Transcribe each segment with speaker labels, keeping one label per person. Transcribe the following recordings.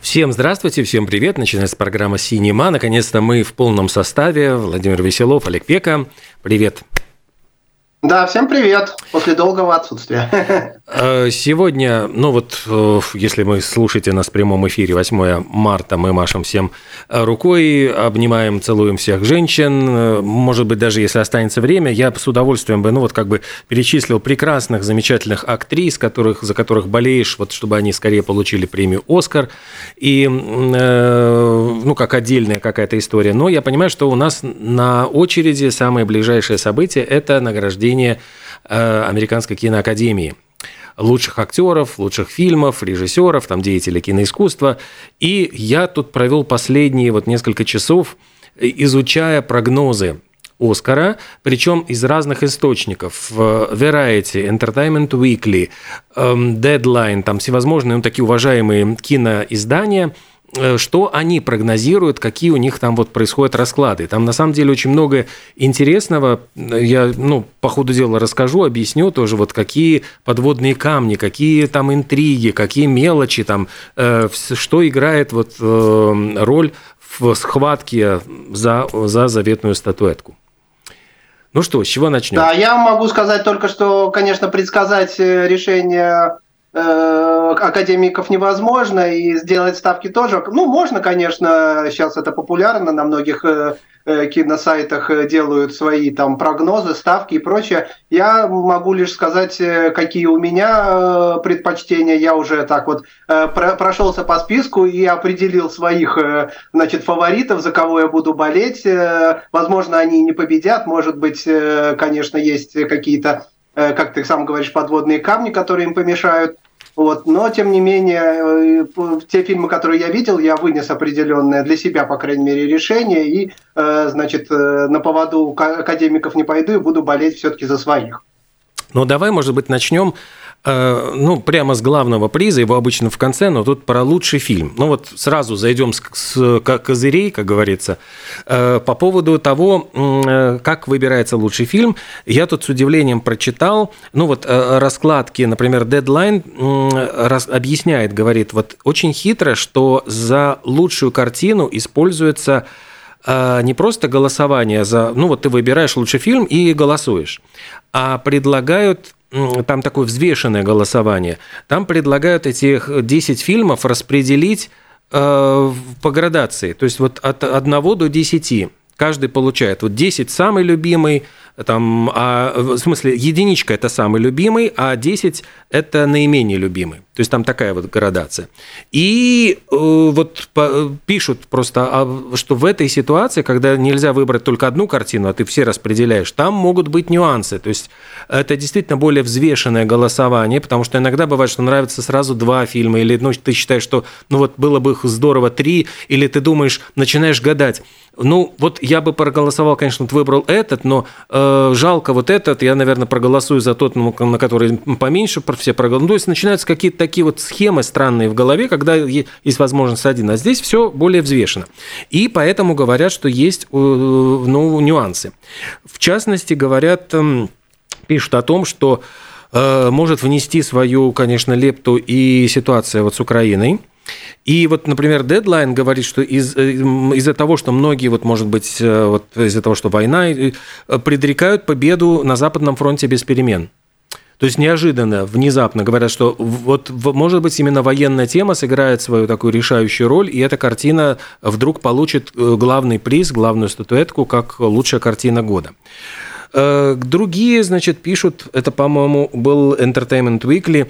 Speaker 1: Всем здравствуйте, всем привет. Начинается программа «Синема». Наконец-то мы в полном составе. Владимир Веселов, Олег Пека. Привет.
Speaker 2: Да, всем привет после долгого отсутствия.
Speaker 1: Э, сегодня, ну вот, э, если вы слушаете нас в прямом эфире 8 марта, мы машем всем э, рукой, обнимаем, целуем всех женщин. Может быть, даже если останется время, я с удовольствием бы, ну вот как бы перечислил прекрасных, замечательных актрис, которых, за которых болеешь, вот чтобы они скорее получили премию «Оскар». И, ну, как отдельная какая-то история. Но я понимаю, что у нас на очереди самое ближайшее событие – это награждение Американской киноакадемии лучших актеров, лучших фильмов, режиссеров, там, деятелей киноискусства. И я тут провел последние вот несколько часов, изучая прогнозы Оскара, причем из разных источников. Variety, Entertainment Weekly, Deadline, там всевозможные ну, такие уважаемые киноиздания – Э, что они прогнозируют, какие у них там вот происходят расклады. Там на самом деле очень много интересного. Я, ну, по ходу дела расскажу, объясню тоже, вот какие подводные камни, какие там интриги, какие мелочи там, э, что играет вот э, роль в схватке за, за заветную статуэтку. Ну что, с чего начнем?
Speaker 2: Да, я могу сказать только, что, конечно, предсказать решение Э, академиков невозможно, и сделать ставки тоже. Ну, можно, конечно, сейчас это популярно, на многих э, э, киносайтах делают свои там прогнозы, ставки и прочее. Я могу лишь сказать, какие у меня предпочтения. Я уже так вот прошелся по списку и определил своих, значит, фаворитов, за кого я буду болеть. Возможно, они не победят, может быть, конечно, есть какие-то Э, как ты сам говоришь, подводные камни, которые им помешают. Вот. Но, тем не менее, э, те фильмы, которые я видел, я вынес определенное для себя, по крайней мере, решение. И, э, значит, на поводу академиков не пойду и буду болеть все-таки за своих.
Speaker 1: Ну, давай, может быть, начнем Э, ну, прямо с главного приза, его обычно в конце, но тут про лучший фильм. Ну вот сразу зайдем с, с козырей, как говорится. Э, по поводу того, э, как выбирается лучший фильм, я тут с удивлением прочитал, ну вот раскладки, например, Deadline объясняет, говорит, вот очень хитро, что за лучшую картину используется не просто голосование за, ну вот ты выбираешь лучший фильм и голосуешь, а предлагают там такое взвешенное голосование, там предлагают этих 10 фильмов распределить э, по градации, то есть вот от 1 до 10 каждый получает. Вот 10 самый любимый, там, а, в смысле, единичка – это самый любимый, а 10 – это наименее любимый. То есть там такая вот градация. И э, вот по, пишут просто, а, что в этой ситуации, когда нельзя выбрать только одну картину, а ты все распределяешь, там могут быть нюансы. То есть это действительно более взвешенное голосование, потому что иногда бывает, что нравится сразу два фильма, или ну, ты считаешь, что ну вот было бы здорово три, или ты думаешь, начинаешь гадать, ну, вот я бы проголосовал, конечно, вот выбрал этот, но э, жалко вот этот, я, наверное, проголосую за тот, ну, на который поменьше все проголосуют. То есть начинаются какие-то такие вот схемы странные в голове, когда есть возможность один, а здесь все более взвешено. И поэтому говорят, что есть э, ну, нюансы. В частности, говорят, э, пишут о том, что э, может внести свою, конечно, лепту и ситуация вот с Украиной, и вот, например, Deadline говорит, что из, э, из-за того, что многие, вот, может быть, э, вот, из-за того, что война, э, предрекают победу на Западном фронте без перемен. То есть неожиданно, внезапно говорят, что вот, может быть, именно военная тема сыграет свою такую решающую роль, и эта картина вдруг получит главный приз, главную статуэтку, как лучшая картина года. Другие, значит, пишут, это, по-моему, был Entertainment Weekly,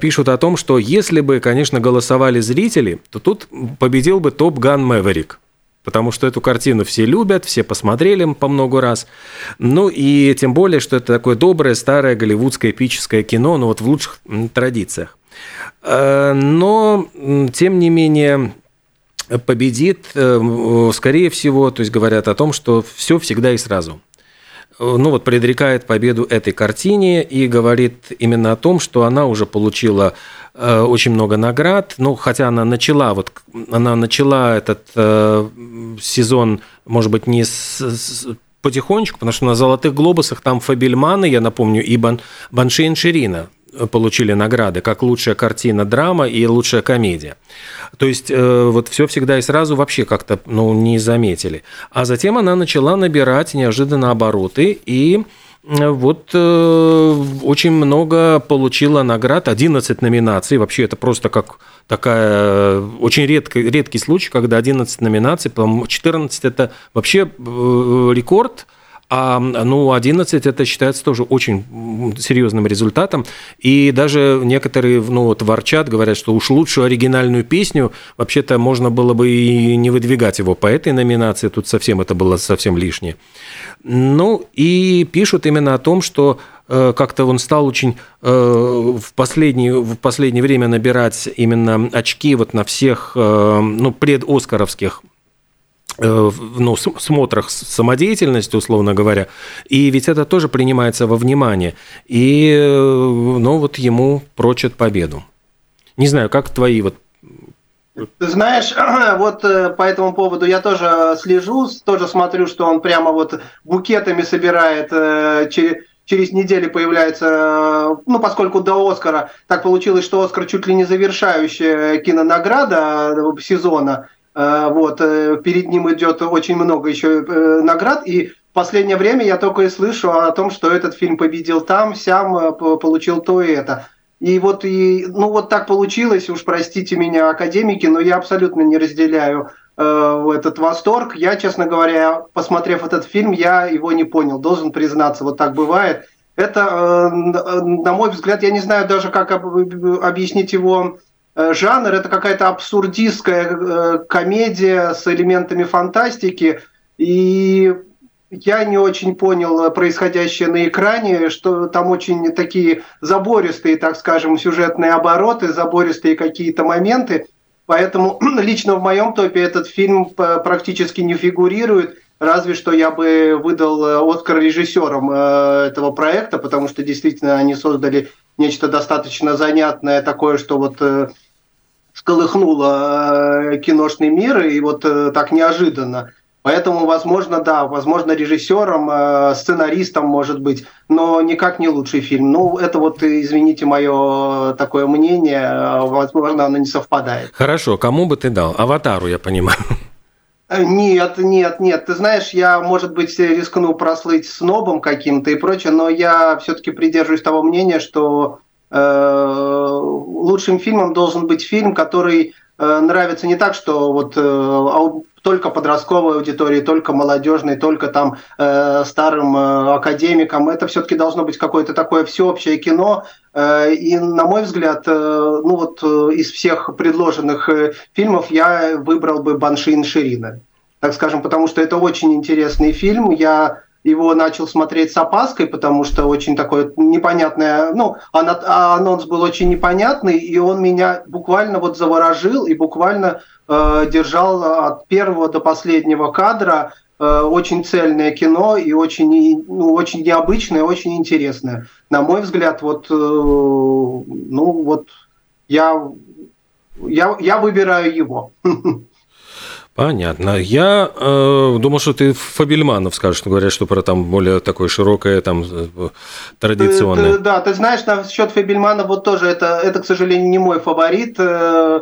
Speaker 1: пишут о том, что если бы, конечно, голосовали зрители, то тут победил бы Топ Ган Мэверик. Потому что эту картину все любят, все посмотрели по много раз. Ну и тем более, что это такое доброе, старое голливудское эпическое кино, ну вот в лучших традициях. Э, но, тем не менее, победит, э, скорее всего, то есть говорят о том, что все всегда и сразу. Ну вот предрекает победу этой картине и говорит именно о том, что она уже получила э, очень много наград, ну хотя она начала вот она начала этот э, сезон, может быть, не с, с потихонечку, потому что на «Золотых глобусах» там Фабельманы, я напомню, и Бан, Баншейн Ширина получили награды, как лучшая картина драма и лучшая комедия. То есть э, вот все всегда и сразу вообще как-то ну, не заметили. А затем она начала набирать неожиданно обороты и вот э, очень много получила наград, 11 номинаций. Вообще это просто как такая очень редкий, редкий случай, когда 11 номинаций, по-моему, 14 это вообще э, рекорд – а ну, 11 это считается тоже очень серьезным результатом. И даже некоторые ну, вот, ворчат, говорят, что уж лучшую оригинальную песню вообще-то можно было бы и не выдвигать его по этой номинации. Тут совсем это было совсем лишнее. Ну и пишут именно о том, что э, как-то он стал очень э, в последнее, в последнее время набирать именно очки вот на всех э, ну, предоскаровских ну, смотрах самодеятельности, условно говоря, и ведь это тоже принимается во внимание, и, э, ну, вот ему прочат победу. Не знаю, как твои вот
Speaker 2: ты знаешь, вот э, по этому поводу я тоже слежу, тоже смотрю, что он прямо вот букетами собирает через, через неделю появляется, ну, поскольку до Оскара так получилось, что Оскар чуть ли не завершающая кинонаграда сезона, Э, вот, э, перед ним идет очень много еще э, наград, и в последнее время я только и слышу о том, что этот фильм победил там, сям, получил то и это. И вот, и, ну вот так получилось, уж простите меня, академики, но я абсолютно не разделяю э, этот восторг. Я, честно говоря, посмотрев этот фильм, я его не понял, должен признаться, вот так бывает. Это, э, на мой взгляд, я не знаю даже, как об, объяснить его Э, жанр это какая-то абсурдистская э, комедия с элементами фантастики. И я не очень понял происходящее на экране, что там очень такие забористые, так скажем, сюжетные обороты, забористые какие-то моменты. Поэтому лично в моем топе этот фильм практически не фигурирует. Разве что я бы выдал э, Оскар режиссерам этого проекта, потому что действительно они создали нечто достаточно занятное, такое, что вот э, сколыхнуло э, киношный мир, и вот э, так неожиданно. Поэтому, возможно, да, возможно, режиссером, сценаристом, может быть, но никак не лучший фильм. Ну, это вот, извините, мое такое мнение, возможно, оно не совпадает.
Speaker 1: Хорошо, кому бы ты дал? Аватару, я понимаю.
Speaker 2: Нет, нет, нет. Ты знаешь, я, может быть, рискну прослыть снобом каким-то и прочее, но я все-таки придерживаюсь того мнения, что э, лучшим фильмом должен быть фильм, который э, нравится не так, что вот э, только подростковой аудитории, только молодежной, только там э, старым э, академикам. Это все-таки должно быть какое-то такое всеобщее кино. Э, и, на мой взгляд, э, ну вот э, из всех предложенных э, фильмов я выбрал бы Банши Ширина. Так скажем, потому что это очень интересный фильм. Я его начал смотреть с опаской, потому что очень такое непонятное, ну, анонс был очень непонятный, и он меня буквально вот заворожил и буквально э, держал от первого до последнего кадра. Э, очень цельное кино и очень, ну, очень необычное, очень интересное. На мой взгляд, вот, э, ну, вот я, я, я выбираю его.
Speaker 1: Понятно. Я э, думал, что ты Фабельманов скажешь, говорят, что про там более такое широкое, там, э, традиционное.
Speaker 2: Ты, ты, да, ты знаешь, насчет Фабельмана вот тоже это, это, к сожалению, не мой фаворит, э,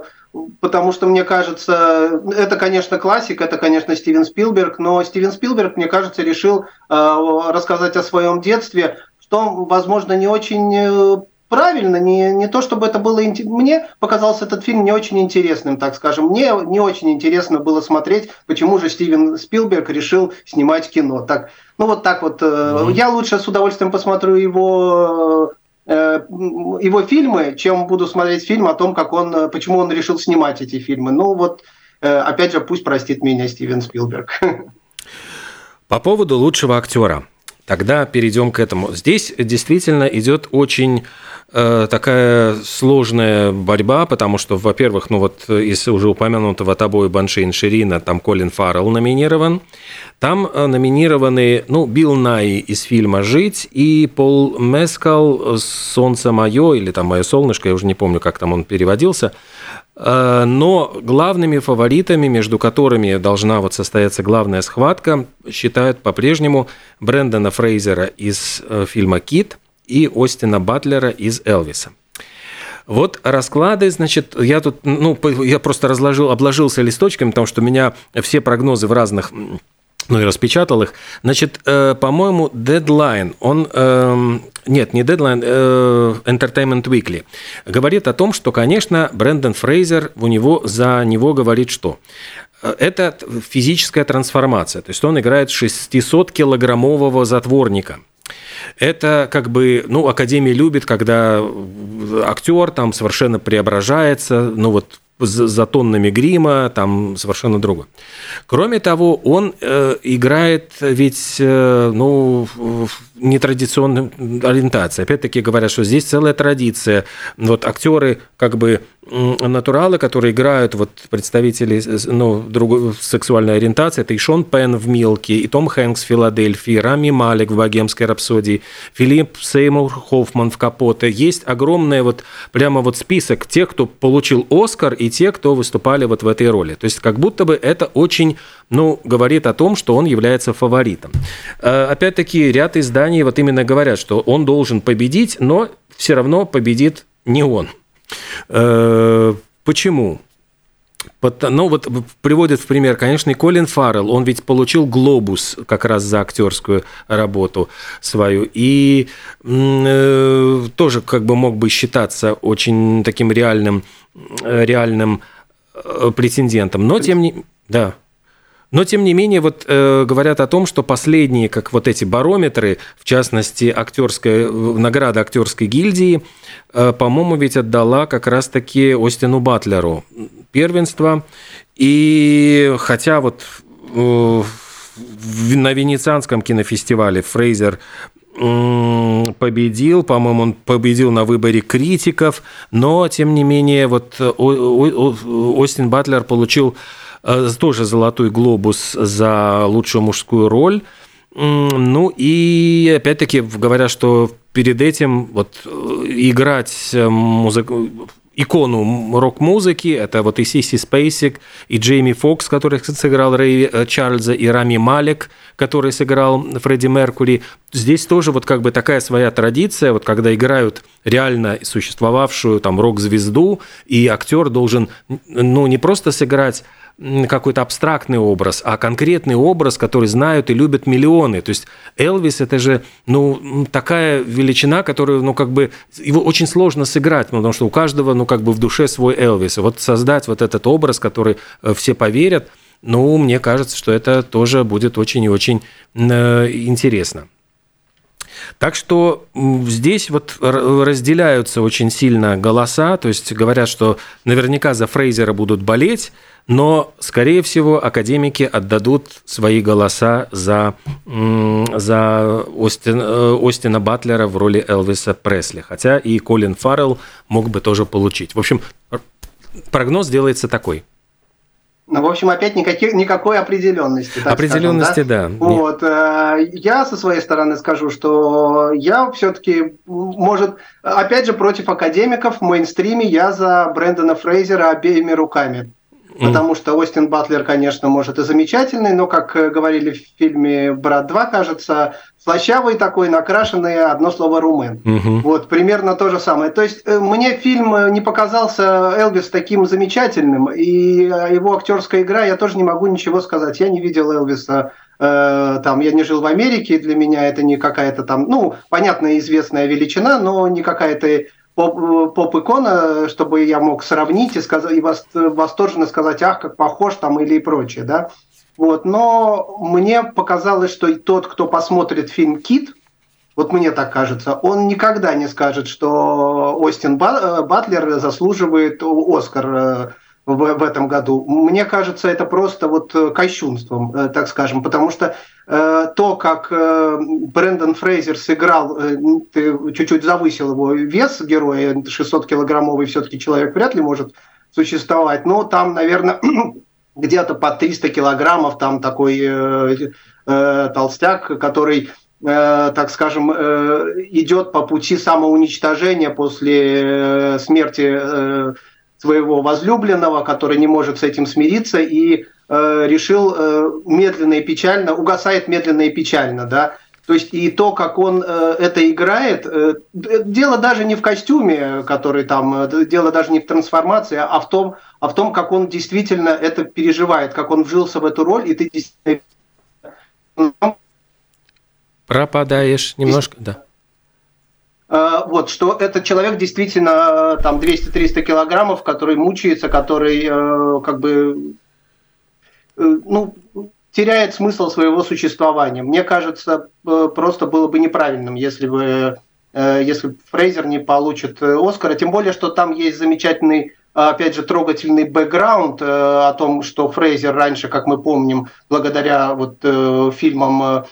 Speaker 2: потому что, мне кажется, это, конечно, классик, это, конечно, Стивен Спилберг, но Стивен Спилберг, мне кажется, решил э, рассказать о своем детстве, что, возможно, не очень э, правильно, не, не то чтобы это было... Мне показался этот фильм не очень интересным, так скажем. Мне не очень интересно было смотреть, почему же Стивен Спилберг решил снимать кино. Так, ну вот так вот. Mm-hmm. Я лучше с удовольствием посмотрю его э, его фильмы, чем буду смотреть фильм о том, как он, почему он решил снимать эти фильмы. Ну вот, э, опять же, пусть простит меня Стивен Спилберг.
Speaker 1: По поводу лучшего актера. Тогда перейдем к этому. Здесь действительно идет очень э, такая сложная борьба, потому что, во-первых, ну вот из уже упомянутого тобой Баншейн Ширина, там Колин Фаррелл номинирован, там э, номинированы, ну, Билл Най из фильма «Жить» и Пол Мескал «Солнце мое» или там «Мое солнышко», я уже не помню, как там он переводился – Э, но главными фаворитами, между которыми должна вот состояться главная схватка, считают по-прежнему Брэндона Фрейзера из э, фильма «Кит» и Остина Батлера из «Элвиса». Вот расклады, значит, я тут, ну, я просто разложил, обложился листочками, потому что у меня все прогнозы в разных ну и распечатал их. Значит, э, по-моему, Deadline, он, э, нет, не Deadline, э, Entertainment Weekly, говорит о том, что, конечно, Брэндон Фрейзер, у него, за него говорит что? Э, это физическая трансформация, то есть он играет 600-килограммового затворника. Это как бы, ну, Академия любит, когда актер там совершенно преображается, ну вот за тоннами грима, там совершенно другое. Кроме того, он э, играет ведь, э, ну, нетрадиционной ориентации. Опять-таки говорят, что здесь целая традиция. Вот актеры как бы натуралы, которые играют вот представители ну, другой сексуальной ориентации, это и Шон Пен в «Милке», и Том Хэнкс в «Филадельфии», Рами Малик в «Богемской рапсодии», Филипп Сеймур Хоффман в «Капоте». Есть огромный вот прямо вот список тех, кто получил «Оскар», и те, кто выступали вот в этой роли. То есть как будто бы это очень ну, говорит о том, что он является фаворитом. Э, опять-таки, ряд изданий вот именно говорят, что он должен победить, но все равно победит не он. Э, почему? Ну, вот приводит в пример, конечно, и Колин Фаррелл, он ведь получил глобус как раз за актерскую работу свою, и э, тоже как бы мог бы считаться очень таким реальным, реальным э, претендентом, но тем не... Да. Но, тем не менее, вот э, говорят о том, что последние, как вот эти барометры, в частности, актерская, награда актерской гильдии, э, по-моему, ведь отдала как раз-таки Остину Батлеру первенство. И хотя вот э, на Венецианском кинофестивале Фрейзер победил, по-моему, он победил на выборе критиков, но, тем не менее, вот Остин Батлер получил Э, тоже золотой глобус за лучшую мужскую роль. Ну и опять-таки говорят, что перед этим вот э, играть э, музыку, икону рок-музыки. Это вот и Сиси Спейсик, и Джейми Фокс, который сыграл Рэй Чарльза, и Рами Малек, который сыграл Фредди Меркури. Здесь тоже вот как бы такая своя традиция, вот когда играют реально существовавшую там рок-звезду, и актер должен, ну, не просто сыграть какой-то абстрактный образ, а конкретный образ, который знают и любят миллионы. То есть Элвис это же ну, такая величина, которую ну, как бы, его очень сложно сыграть, потому что у каждого ну, как бы в душе свой Элвис. И вот создать вот этот образ, который э, все поверят, ну, мне кажется, что это тоже будет очень и очень э, интересно. Так что здесь вот разделяются очень сильно голоса, то есть говорят, что наверняка за Фрейзера будут болеть, но, скорее всего, академики отдадут свои голоса за, за Остин, э, Остина Батлера в роли Элвиса Пресли, хотя и Колин Фаррелл мог бы тоже получить. В общем, прогноз делается такой –
Speaker 2: ну, в общем, опять никаких, никакой определенности.
Speaker 1: Определенности, скажем, да?
Speaker 2: да. Вот. Э, я со своей стороны скажу, что я все-таки, может, опять же, против академиков в мейнстриме я за Брэндона Фрейзера обеими руками. Потому что Остин Батлер, конечно, может и замечательный, но, как э, говорили в фильме «Брат 2», кажется, слащавый такой, накрашенный, одно слово «румен». Угу. Вот, примерно то же самое. То есть э, мне фильм э, не показался Элвис таким замечательным, и его актерская игра, я тоже не могу ничего сказать. Я не видел Элвиса там, я не жил в Америке, для меня это не какая-то там, ну, понятная известная величина, но не какая-то поп-икона, чтобы я мог сравнить и, сказать, и восторженно сказать, ах, как похож там или и прочее, да. Вот, но мне показалось, что тот, кто посмотрит фильм «Кит», вот мне так кажется, он никогда не скажет, что Остин Батлер заслуживает Оскар в, в этом году. Мне кажется, это просто вот кощунством, так скажем, потому что э, то, как э, Брэндон Фрейзер сыграл, э, чуть-чуть завысил его вес героя, 600-килограммовый все-таки человек вряд ли может существовать, но там, наверное, где-то по 300 килограммов там такой э, э, толстяк, который Э, так скажем, э, идет по пути самоуничтожения после э, смерти своего возлюбленного, который не может с этим смириться и решил медленно и печально, угасает медленно и печально, да, то есть и то, как он это играет, дело даже не в костюме, который там, дело даже не в трансформации, а в том, а в том, как он действительно это переживает, как он вжился в эту роль, и ты действительно
Speaker 1: Пропадаешь немножко, да.
Speaker 2: А, вот, что этот человек действительно э, там 200-300 килограммов, который мучается, который э, как бы э, ну, теряет смысл своего существования. Мне кажется, просто было бы неправильным, если бы если Фрейзер не получит Оскара, тем более, что там есть замечательный опять же, трогательный бэкграунд о том, что Фрейзер раньше, как мы помним, благодаря вот фильмам Э,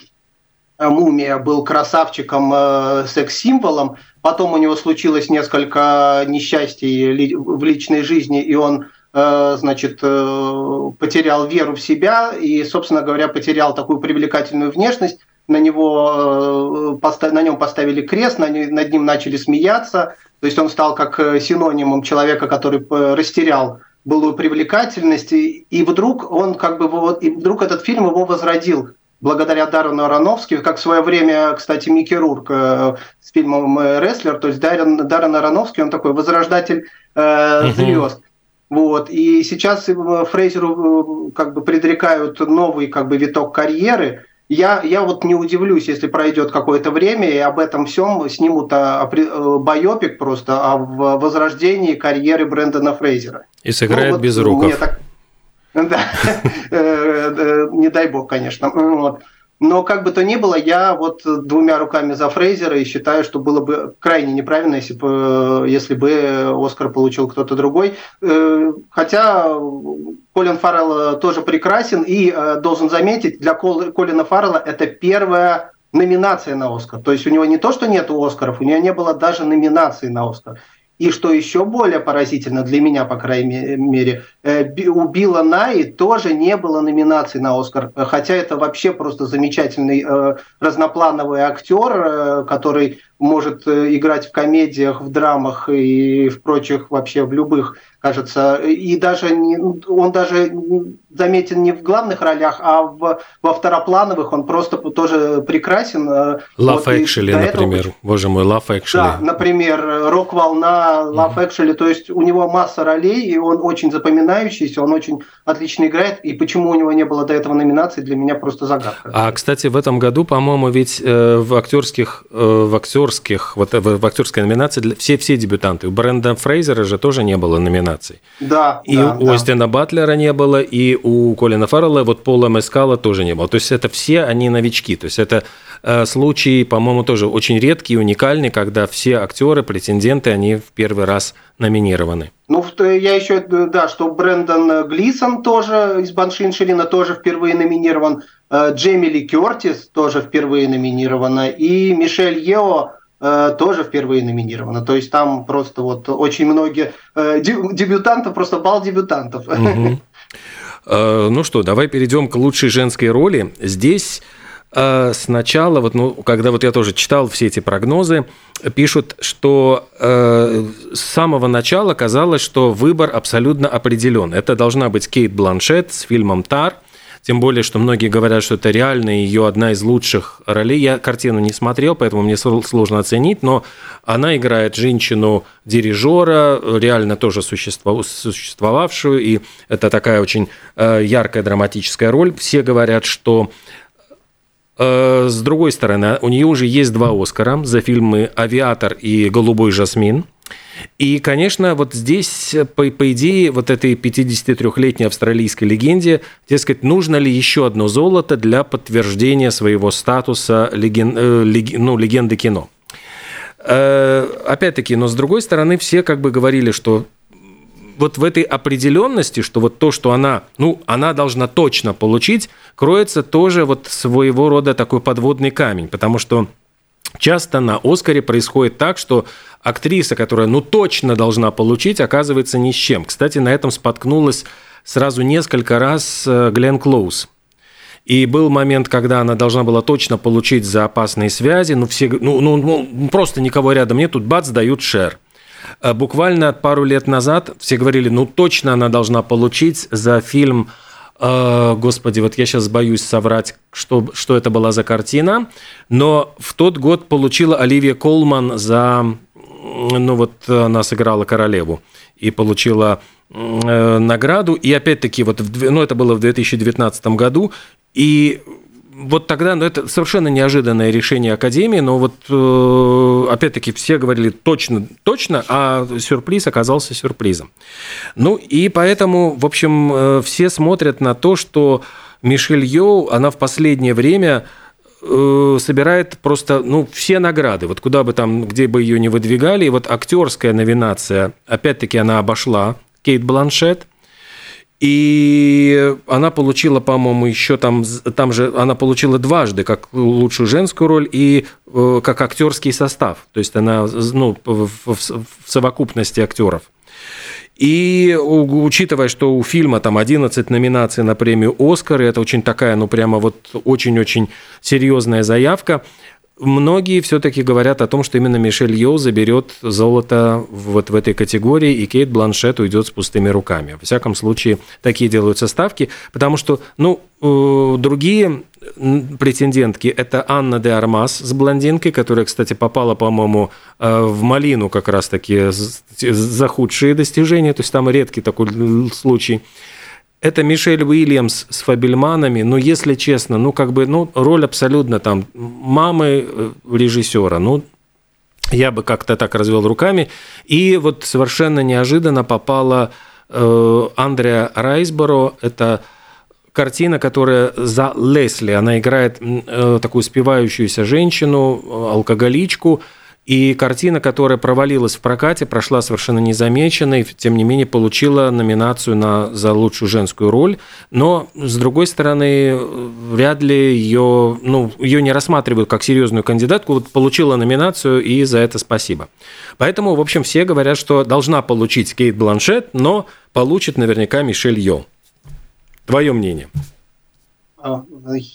Speaker 2: Мумия был красавчиком, э, секс-символом. Потом у него случилось несколько несчастий в личной жизни, и он э, значит, потерял веру в себя и, собственно говоря, потерял такую привлекательную внешность. На, него, на нем поставили крест, над ним начали смеяться. То есть он стал как синонимом человека, который растерял былую привлекательность. И вдруг он как бы, и вдруг этот фильм его возродил благодаря Даррену Аронофски, как в свое время, кстати, Микки Рурк э, с фильмом э, «Рестлер», то есть Даррен, Даррен Аронофский, он такой возрождатель э, звезд. Вот. И сейчас Фрейзеру э, как бы предрекают новый как бы виток карьеры. Я, я вот не удивлюсь, если пройдет какое-то время, и об этом всем снимут а, а, байопик просто о возрождении карьеры Брэндона Фрейзера.
Speaker 1: И сыграет ну, вот без руков. Так...
Speaker 2: Да, э, э, не дай бог, конечно. Но как бы то ни было, я вот двумя руками за Фрейзера и считаю, что было бы крайне неправильно, если бы, если бы Оскар получил кто-то другой. Э, хотя Колин Фаррелл тоже прекрасен и должен заметить, для Колина Фаррелла это первая номинация на Оскар. То есть у него не то, что нет Оскаров, у него не было даже номинации на Оскар. И что еще более поразительно для меня, по крайней мере, э, у Билла Най тоже не было номинации на Оскар, хотя это вообще просто замечательный э, разноплановый актер, э, который может играть в комедиях, в драмах и в прочих вообще в любых, кажется, и даже не, он даже заметен не в главных ролях, а в, во второплановых, он просто тоже прекрасен.
Speaker 1: Love вот, Actually, например, этого... боже мой, Love Actually.
Speaker 2: Да, например, Рок-волна, Love mm-hmm. Actually, то есть у него масса ролей, и он очень запоминающийся, он очень отлично играет, и почему у него не было до этого номинации, для меня просто загадка.
Speaker 1: А, кстати, в этом году, по-моему, ведь э, в актерских, э, в актерских, вот в, актерской номинации для, все, все дебютанты. У Бренда Фрейзера же тоже не было номинаций.
Speaker 2: Да,
Speaker 1: И
Speaker 2: да,
Speaker 1: у да. Остина Батлера не было, и у Колина Фаррелла, вот Пола Мэскала тоже не было. То есть это все они новички. То есть это э, случай, по-моему, тоже очень редкий, уникальный, когда все актеры, претенденты, они в первый раз номинированы.
Speaker 2: Ну, я еще, да, что Брэндон Глисон тоже из Баншин Ширина тоже впервые номинирован, э, Джейми Ли Кертис тоже впервые номинирована, и Мишель Ео э, тоже впервые номинирована. То есть там просто вот очень многие дебютантов, просто бал дебютантов.
Speaker 1: Э, ну что, давай перейдем к лучшей женской роли. Здесь э, сначала, вот, ну, когда вот я тоже читал все эти прогнозы, пишут, что э, с самого начала казалось, что выбор абсолютно определен. Это должна быть Кейт Бланшет с фильмом «Тар», тем более, что многие говорят, что это реально ее одна из лучших ролей. Я картину не смотрел, поэтому мне сложно оценить, но она играет женщину-дирижера, реально тоже существовавшую, и это такая очень э, яркая драматическая роль. Все говорят, что э, с другой стороны, у нее уже есть два Оскара за фильмы «Авиатор» и «Голубой жасмин». И, конечно, вот здесь, по, по идее, вот этой 53-летней австралийской легенде, дескать, нужно ли еще одно золото для подтверждения своего статуса леген, э, лег, ну, легенды кино. Э, опять-таки, но с другой стороны, все как бы говорили, что вот в этой определенности, что вот то, что она, ну, она должна точно получить, кроется тоже вот своего рода такой подводный камень, потому что часто на Оскаре происходит так, что актриса, которая, ну, точно должна получить, оказывается ни с чем. Кстати, на этом споткнулась сразу несколько раз э, Глен Клоуз. И был момент, когда она должна была точно получить за опасные связи, ну, все, ну, ну, ну просто никого рядом нет, тут бац, дают шер. Э, буквально пару лет назад все говорили, ну, точно она должна получить за фильм э, Господи, вот я сейчас боюсь соврать, что, что это была за картина, но в тот год получила Оливия Колман за... Ну вот она сыграла королеву и получила э, награду. И опять-таки, вот, в, ну, это было в 2019 году, и вот тогда, ну, это совершенно неожиданное решение Академии, но вот э, опять-таки все говорили точно, точно, а сюрприз оказался сюрпризом. Ну и поэтому, в общем, э, все смотрят на то, что Мишель Йоу, она в последнее время э, собирает просто ну, все награды. Вот куда бы там, где бы ее не выдвигали. И вот актерская номинация, опять-таки, она обошла Кейт Бланшет. И она получила, по-моему, еще там, там же она получила дважды как лучшую женскую роль и э, как актерский состав. То есть она ну, в, в, в совокупности актеров. И учитывая, что у фильма там 11 номинаций на премию «Оскар», и это очень такая, ну прямо вот очень-очень серьезная заявка, Многие все-таки говорят о том, что именно Мишель Йоу заберет золото вот в этой категории, и Кейт Бланшет уйдет с пустыми руками. Во всяком случае, такие делаются ставки, потому что, ну, э, другие претендентки – это Анна де Армас с блондинкой, которая, кстати, попала, по-моему, э, в Малину как раз-таки за худшие достижения, то есть там редкий такой случай – это Мишель Уильямс с Фабельманами, но если честно, ну как бы, ну роль абсолютно там мамы э, режиссера, ну я бы как-то так развел руками. И вот совершенно неожиданно попала э, Андреа Райсборо, это картина, которая за Лесли, она играет э, такую спивающуюся женщину, э, алкоголичку, и картина, которая провалилась в прокате, прошла совершенно незамеченной, тем не менее получила номинацию на, за лучшую женскую роль. Но, с другой стороны, вряд ли ее, ну, ее не рассматривают как серьезную кандидатку. Вот получила номинацию, и за это спасибо. Поэтому, в общем, все говорят, что должна получить Кейт Бланшет, но получит наверняка Мишель Йо. Твое мнение?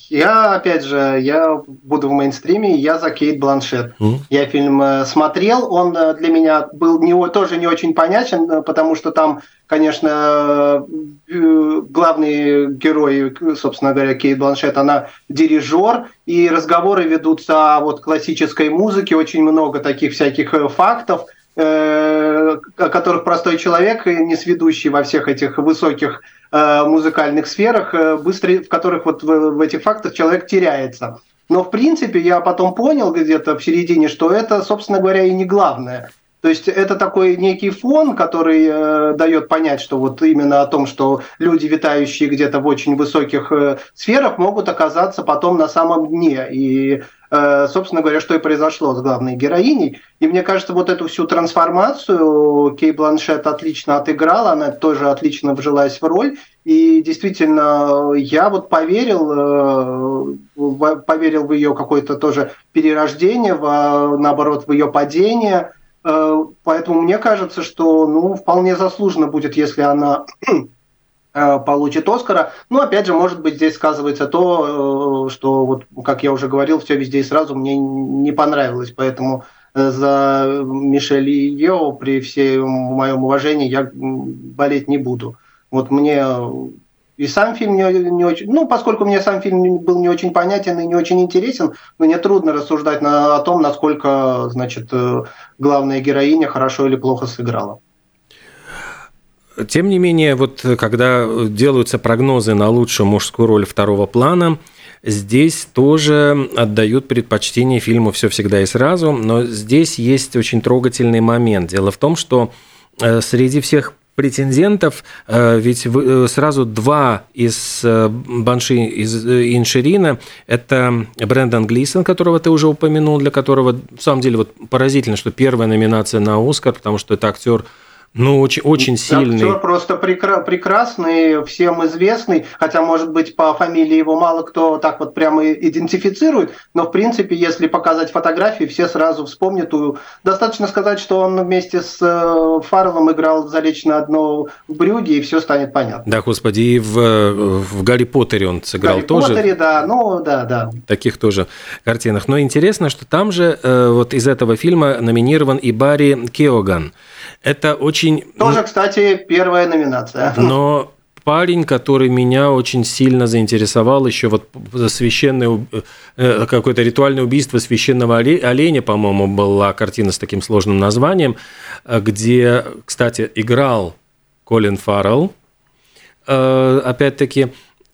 Speaker 2: Я, опять же, я буду в мейнстриме, я за Кейт Бланшет. Mm. Я фильм э, смотрел, он э, для меня был не, тоже не очень понятен, э, потому что там, конечно, главный герой, собственно говоря, Кейт Бланшет, она дирижер, и разговоры ведутся о вот классической музыке, очень много таких всяких фактов, о которых простой человек, не сведущий во всех этих высоких музыкальных сферах, э, быстро, в которых вот в, в этих фактах человек теряется. Но в принципе я потом понял где-то в середине, что это, собственно говоря, и не главное. То есть это такой некий фон, который э, дает понять, что вот именно о том, что люди, витающие где-то в очень высоких э, сферах, могут оказаться потом на самом дне. И, э, собственно говоря, что и произошло с главной героиней. И мне кажется, вот эту всю трансформацию Кей Бланшет отлично отыграла, она тоже отлично вжилась в роль. И действительно, я вот поверил, э, поверил в ее какое-то тоже перерождение, в, наоборот, в ее падение – Э, поэтому мне кажется, что ну, вполне заслуженно будет, если она э, получит Оскара. Ну, опять же, может быть, здесь сказывается то, э, что, вот, как я уже говорил, все везде и сразу мне не понравилось. Поэтому за Мишель Йо при всем моем уважении я болеть не буду. Вот мне и сам фильм не, не очень... Ну, поскольку мне сам фильм был не очень понятен и не очень интересен, мне трудно рассуждать на, о том, насколько, значит, э, главная героиня хорошо или плохо сыграла.
Speaker 1: Тем не менее, вот когда делаются прогнозы на лучшую мужскую роль второго плана, здесь тоже отдают предпочтение фильму «Все всегда и сразу», но здесь есть очень трогательный момент. Дело в том, что э, среди всех претендентов, э, ведь э, сразу два из э, Банши, из Инширина, это Брэндон Глисон, которого ты уже упомянул, для которого, в самом деле, вот поразительно, что первая номинация на Оскар, потому что это актер Ну, очень, очень сильный.
Speaker 2: Актер просто прекра- прекрасный, всем известный, хотя, может быть, по фамилии его мало кто так вот прямо идентифицирует, но, в принципе, если показать фотографии, все сразу вспомнят. Достаточно сказать, что он вместе с э, Фарреллом играл «Залечь на одно брюге», и все станет понятно.
Speaker 1: Да, господи, и в, в «Гарри Поттере» он сыграл
Speaker 2: Гарри
Speaker 1: тоже.
Speaker 2: В Поттере, да, ну, да, да.
Speaker 1: Таких тоже картинах. Но интересно, что там же э, вот из этого фильма номинирован и Барри Кеоган. Это очень...
Speaker 2: Тоже, кстати, первая номинация.
Speaker 1: Но парень, который меня очень сильно заинтересовал, еще вот священное э, какое-то ритуальное убийство священного оленя, по-моему, была картина с таким сложным названием, э, где, кстати, играл Колин Фаррелл, э, опять-таки,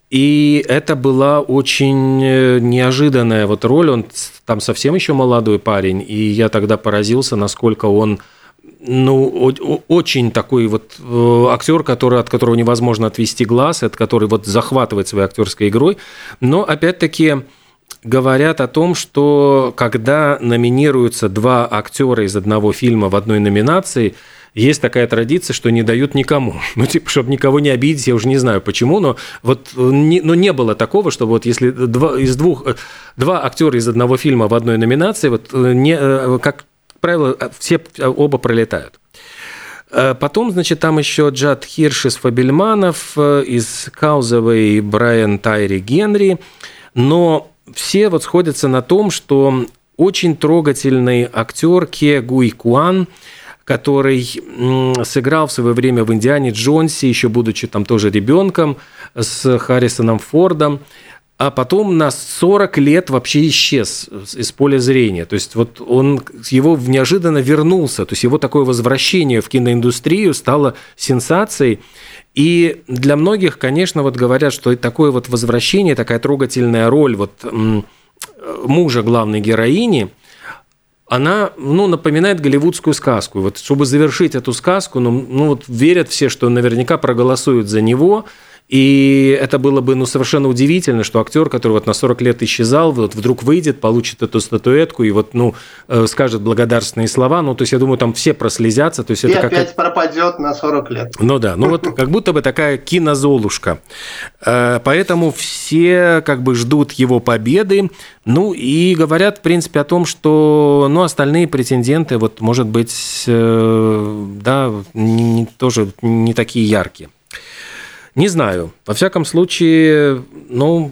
Speaker 1: и это была очень неожиданная вот роль. Он там совсем еще молодой парень, и я тогда поразился, насколько он ну, очень такой вот э, актер, который, от которого невозможно отвести глаз, от который вот захватывает своей актерской игрой. Но опять-таки говорят о том, что когда номинируются два актера из одного фильма в одной номинации, есть такая традиция, что не дают никому. Ну, типа, чтобы никого не обидеть, я уже не знаю почему, но вот не, но не было такого, что вот если два, из двух, э, два актера из одного фильма в одной номинации, вот э, не, как правило, а, все а, оба пролетают. Э, потом, значит, там еще Джад Хирш из Фабельманов, э, из Каузовой Брайан Тайри Генри. Но все вот сходятся на том, что очень трогательный актер Ке Гуй Куан, который сыграл в свое время в «Индиане Джонсе», еще будучи там тоже ребенком, с Харрисоном Фордом а потом на 40 лет вообще исчез из поля зрения. То есть вот он, его неожиданно вернулся, то есть его такое возвращение в киноиндустрию стало сенсацией. И для многих, конечно, вот говорят, что такое вот возвращение, такая трогательная роль вот мужа главной героини, она ну, напоминает голливудскую сказку. Вот чтобы завершить эту сказку, ну, ну вот верят все, что наверняка проголосуют за него – и это было бы ну, совершенно удивительно, что актер, который вот на 40 лет исчезал, вот вдруг выйдет, получит эту статуэтку и вот, ну, э, скажет благодарственные слова. Ну, то есть, я думаю, там все прослезятся. То есть,
Speaker 2: и
Speaker 1: это
Speaker 2: опять пропадет на 40 лет.
Speaker 1: Ну да, ну вот как будто бы такая кинозолушка. Э, поэтому все как бы ждут его победы. Ну и говорят, в принципе, о том, что ну, остальные претенденты, вот, может быть, э, да, не, тоже не такие яркие. Не знаю. Во всяком случае, ну,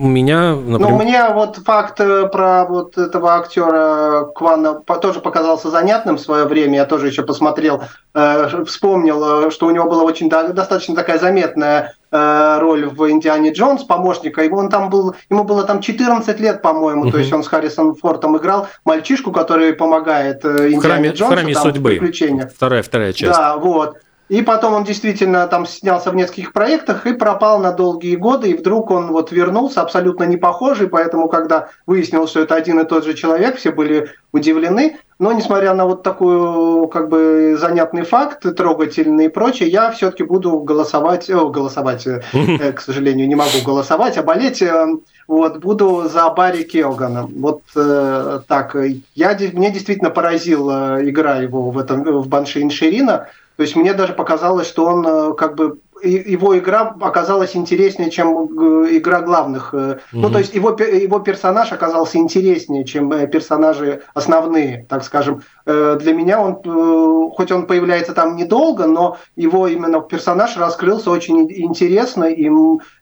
Speaker 1: у меня,
Speaker 2: например... Ну, мне вот факт э, про вот этого актера Квана тоже показался занятным в свое время. Я тоже еще посмотрел, э, вспомнил, э, что у него была очень достаточно такая заметная роль в «Индиане Джонс», помощника. Его он там был, ему было там 14 лет, по-моему, угу. то есть он с Харрисоном Фортом играл мальчишку, который помогает Индиане
Speaker 1: в храме,
Speaker 2: Джонсу.
Speaker 1: В храме там, судьбы. Вторая, вторая часть.
Speaker 2: Да, вот. И потом он действительно там снялся в нескольких проектах и пропал на долгие годы, и вдруг он вот вернулся абсолютно не похожий, поэтому когда выяснилось, что это один и тот же человек, все были удивлены. Но несмотря на вот такой как бы занятный факт, трогательный и прочее, я все-таки буду голосовать, о, голосовать, э, к сожалению, не могу голосовать, а болеть, э, вот, буду за Барри Келгана. Вот э, так, я, мне действительно поразила игра его в этом, в Банши Инширина, то есть мне даже показалось, что он э, как бы его игра оказалась интереснее, чем э, игра главных. Mm-hmm. Ну, то есть его, его персонаж оказался интереснее, чем персонажи основные, так скажем. Для меня он, хоть он появляется там недолго, но его именно персонаж раскрылся очень интересно, и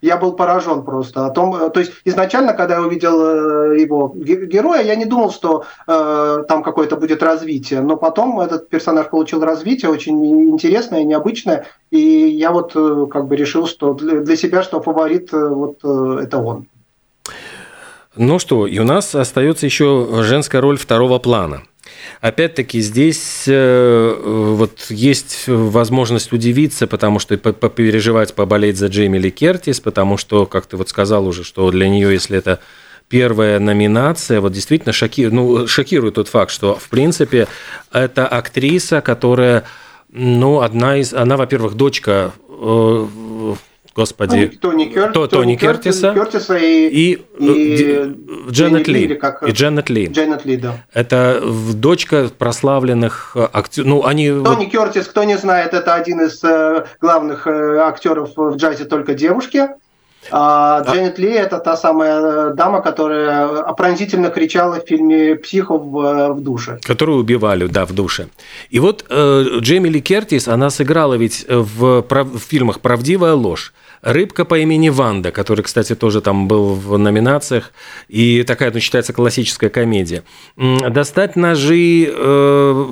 Speaker 2: я был поражен просто о том. То есть изначально, когда я увидел его героя, я не думал, что там какое-то будет развитие, но потом этот персонаж получил развитие очень интересное, необычное, и я вот э, как бы решил, что для себя, что фаворит э, вот э, это он.
Speaker 1: Ну что, и у нас остается еще женская роль второго плана. Опять-таки здесь вот есть возможность удивиться, потому что попереживать, поболеть за Джейми Ли Кертис, потому что, как ты вот сказал уже, что для нее, если это первая номинация, вот действительно шоки... ну, шокирует тот факт, что, в принципе, это актриса, которая ну, одна из... Она, во-первых, дочка э, господи,
Speaker 2: Тони, Кер...
Speaker 1: то, Тони, Тони Кертиса,
Speaker 2: Кертиса и,
Speaker 1: и, и Дженнет Ли. Ли как... И Дженнет Ли.
Speaker 2: Дженнет Ли, да.
Speaker 1: Это дочка прославленных актеров. Ну, они...
Speaker 2: Тони Кертис, кто не знает, это один из главных актеров в джазе «Только девушки». А, а Дженнет Ли – это та самая э, дама, которая пронзительно кричала в фильме «Психо» в, в душе.
Speaker 1: Которую убивали, да, в душе. И вот э, Джейми Ли Кертис, она сыграла ведь в, в фильмах «Правдивая ложь», Рыбка по имени Ванда, который, кстати, тоже там был в номинациях, и такая, ну, считается классическая комедия. Достать ножи, э,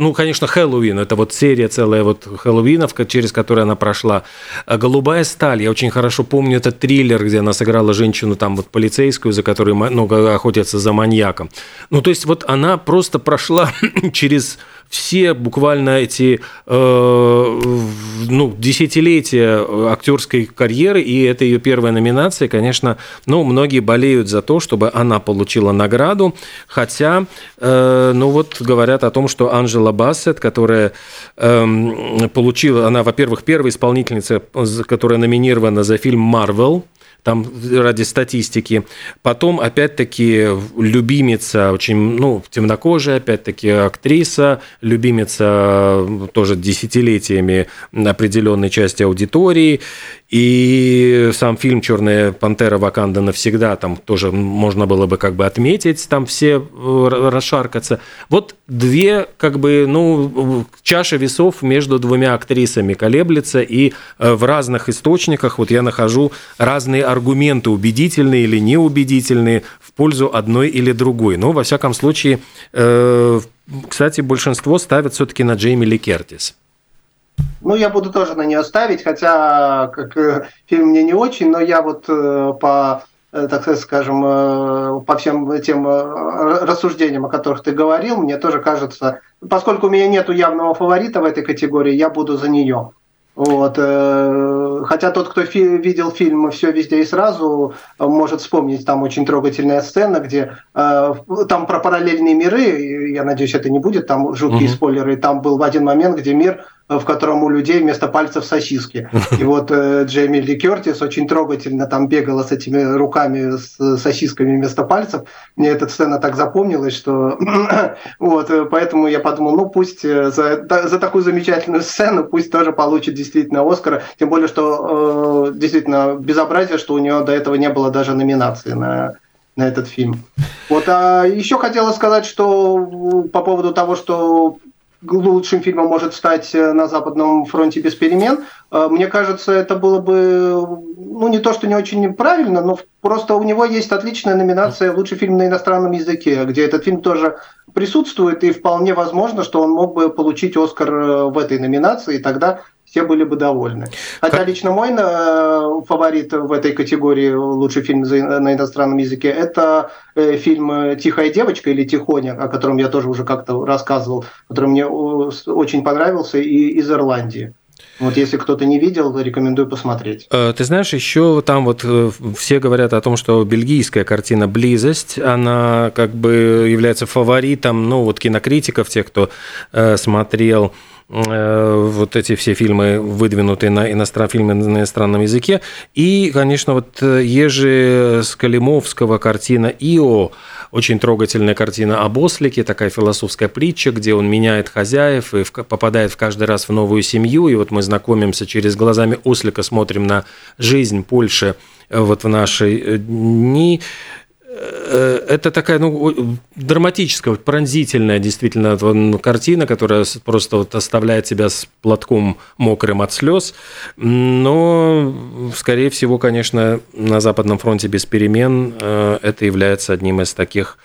Speaker 1: ну, конечно, Хэллоуин, это вот серия целая вот Хэллоуинов, через которую она прошла. Голубая сталь, я очень хорошо помню этот триллер, где она сыграла женщину там вот полицейскую, за которой ну, охотятся за маньяком. Ну, то есть вот она просто прошла через все буквально эти э, ну, десятилетия актерской карьеры, и это ее первая номинация, конечно, ну, многие болеют за то, чтобы она получила награду, хотя, э, ну, вот говорят о том, что Анжела Бассет, которая э, получила, она, во-первых, первая исполнительница, которая номинирована за фильм Marvel. Там ради статистики. Потом, опять-таки, любимица, очень, ну, темнокожая, опять-таки, актриса, любимица тоже десятилетиями определенной части аудитории. И сам фильм «Черная пантера Ваканда навсегда» там тоже можно было бы как бы отметить, там все э, расшаркаться. Вот две как бы, ну, чаши весов между двумя актрисами колеблется, и э, в разных источниках вот я нахожу разные аргументы, убедительные или неубедительные, в пользу одной или другой. Но, во всяком случае, э, кстати, большинство ставят все-таки на Джейми Ли Кертис.
Speaker 2: Ну, я буду тоже на нее ставить, хотя как э, фильм мне не очень, но я вот э, по так скажем, по всем тем рассуждениям, о которых ты говорил, мне тоже кажется, поскольку у меня нет явного фаворита в этой категории, я буду за нее. Вот. Хотя тот, кто фи- видел фильм «Все везде и сразу», может вспомнить, там очень трогательная сцена, где э, там про параллельные миры, я надеюсь, это не будет, там жуткие mm-hmm. спойлеры, там был в один момент, где мир в котором у людей вместо пальцев сосиски. И вот э, Джейми Ли Кертис очень трогательно там бегала с этими руками с сосисками вместо пальцев. Мне эта сцена так запомнилась, что вот, э, поэтому я подумал, ну пусть э, за, за такую замечательную сцену пусть тоже получит действительно Оскара, тем более, что э, действительно безобразие, что у нее до этого не было даже номинации на на этот фильм. Вот, а еще хотела сказать, что по поводу того, что лучшим фильмом может стать э, на Западном фронте без перемен. Э, мне кажется, это было бы, ну, не то, что не очень правильно, но просто у него есть отличная номинация «Лучший фильм на иностранном языке», где этот фильм тоже присутствует, и вполне возможно, что он мог бы получить «Оскар» э, в этой номинации, и тогда все были бы довольны. Хотя как... лично мой э, фаворит в этой категории лучший фильм на иностранном языке это э, фильм «Тихая девочка» или «Тихоня», о котором я тоже уже как-то рассказывал, который мне очень понравился и из Ирландии. Вот если кто-то не видел, рекомендую посмотреть.
Speaker 1: Э, ты знаешь, еще там вот все говорят о том, что бельгийская картина «Близость», она как бы является фаворитом, ну вот кинокритиков, тех, кто смотрел Э, вот эти все фильмы, выдвинутые на иностран, фильмы на иностранном языке. И, конечно, вот э, Ежи Скалимовского картина «Ио», очень трогательная картина об ослике, такая философская притча, где он меняет хозяев и попадает в каждый раз в новую семью. И вот мы знакомимся через глазами ослика, смотрим на жизнь Польши э, вот в наши дни. Э, это такая ну, драматическая, пронзительная действительно картина, которая просто вот оставляет тебя с платком мокрым от слез. Но, скорее всего, конечно, на Западном фронте без перемен э, это является одним из таких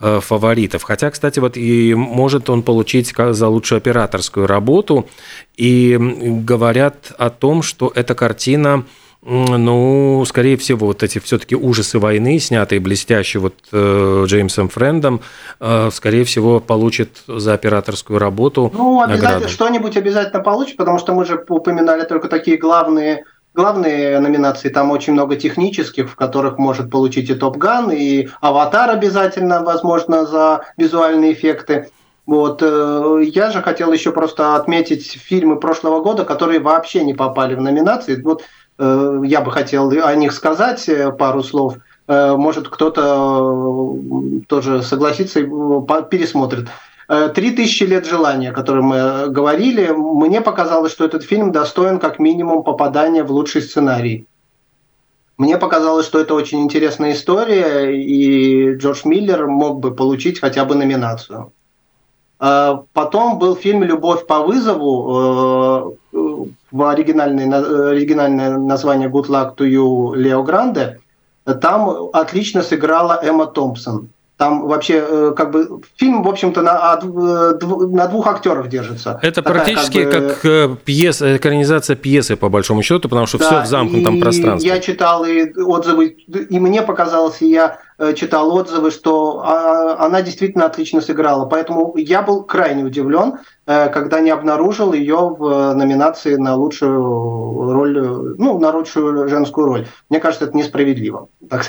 Speaker 1: э, фаворитов. Хотя, кстати, вот и может он получить за лучшую операторскую работу. И говорят о том, что эта картина ну, скорее всего, вот эти все-таки ужасы войны, снятые блестяще вот э, Джеймсом Френдом, э, скорее всего, получит за операторскую работу.
Speaker 2: Ну, обязательно что-нибудь обязательно получит, потому что мы же упоминали только такие главные главные номинации, там очень много технических, в которых может получить и Топ Ган, и Аватар обязательно, возможно, за визуальные эффекты. Вот. Э, я же хотел еще просто отметить фильмы прошлого года, которые вообще не попали в номинации. Вот я бы хотел о них сказать пару слов. Может, кто-то тоже согласится и пересмотрит. «Три тысячи лет желания», о котором мы говорили, мне показалось, что этот фильм достоин как минимум попадания в лучший сценарий. Мне показалось, что это очень интересная история, и Джордж Миллер мог бы получить хотя бы номинацию. Потом был фильм «Любовь по вызову», э, в оригинальное, оригинальное название «Good Luck to You» Лео Гранде. Там отлично сыграла Эмма Томпсон. Там вообще э, как бы фильм, в общем-то, на, э, на двух актеров держится.
Speaker 1: Это Такая, практически как, бы... как э, пьеса, экранизация пьесы, по большому счету, потому что да, все в замкнутом пространстве.
Speaker 2: Я читал и отзывы, и мне показалось, и я читал отзывы, что а, она действительно отлично сыграла. Поэтому я был крайне удивлен, когда не обнаружил ее в номинации на лучшую роль, ну, на лучшую женскую роль. Мне кажется, это несправедливо, так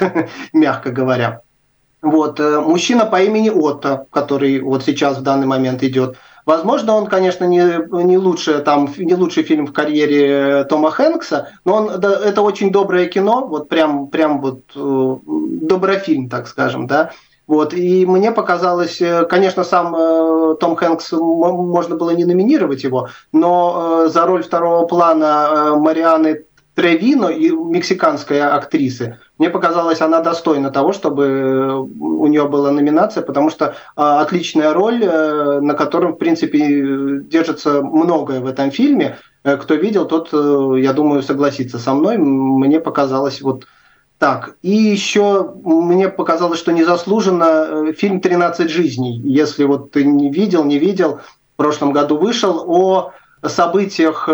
Speaker 2: мягко говоря. Вот, э, мужчина по имени Отто, который вот сейчас в данный момент идет. Возможно, он, конечно, не, не, лучший, там, не лучший фильм в карьере э, Тома Хэнкса, но он, да, это очень доброе кино, вот прям, прям вот э, доброфильм, так скажем, да. Вот, и мне показалось, э, конечно, сам э, Том Хэнкс, можно было не номинировать его, но э, за роль второго плана э, Марианы Тревино, мексиканская актриса, мне показалось, она достойна того, чтобы э, у нее была номинация, потому что а, отличная роль, э, на котором, в принципе, держится многое в этом фильме. Э, кто видел, тот, я думаю, согласится со мной. Мне показалось вот так. И еще мне показалось, что незаслуженно фильм «13 жизней». Если вот ты не видел, не видел, в прошлом году вышел о событиях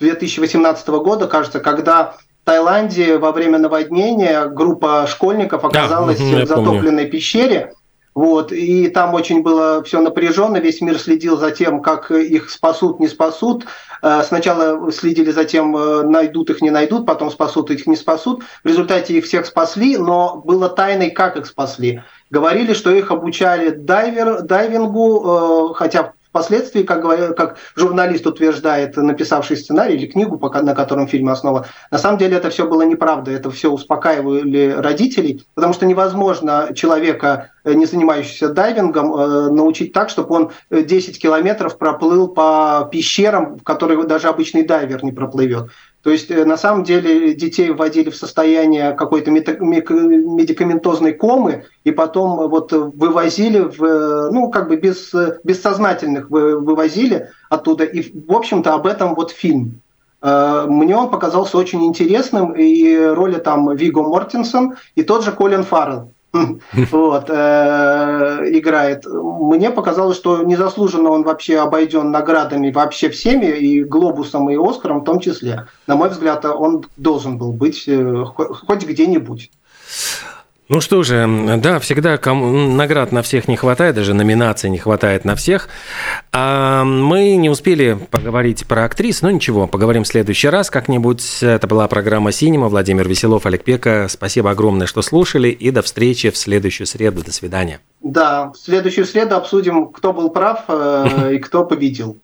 Speaker 2: 2018 года, кажется, когда Таиланде во время наводнения группа школьников оказалась да, в затопленной помню. пещере. Вот, и там очень было все напряженно, весь мир следил за тем, как их спасут, не спасут. Э, сначала следили за тем, э, найдут их, не найдут, потом спасут их, не спасут. В результате их всех спасли, но было тайной, как их спасли. Говорили, что их обучали дайвер, дайвингу, э, хотя Впоследствии, как, как журналист утверждает, написавший сценарий или книгу, на котором фильм основан, на самом деле это все было неправда, это все успокаивали родителей, потому что невозможно человека, э, не занимающегося дайвингом, э, научить так, чтобы он 10 километров проплыл по пещерам, в которые даже обычный дайвер не проплывет. То есть, э, на самом деле, детей вводили в состояние какой-то медикаментозной комы, и потом вот вывозили, в, ну, как бы без, бессознательных вывозили оттуда. И, в общем-то, об этом вот фильм. Э, мне он показался очень интересным, и роли там Виго Мортенсон, и тот же Колин Фаррелл. вот, э, играет. Мне показалось, что незаслуженно он вообще обойден наградами вообще всеми, и Глобусом, и Оскаром в том числе. На мой взгляд, он должен был быть э, хоть где-нибудь.
Speaker 1: Ну что же, да, всегда кому, наград на всех не хватает, даже номинаций не хватает на всех. А мы не успели поговорить про актрис, но ничего, поговорим в следующий раз как-нибудь. Это была программа «Синема». Владимир Веселов, Олег Пека. Спасибо огромное, что слушали, и до встречи в следующую среду. До свидания.
Speaker 2: Да, в следующую среду обсудим, кто был прав э, и кто победил.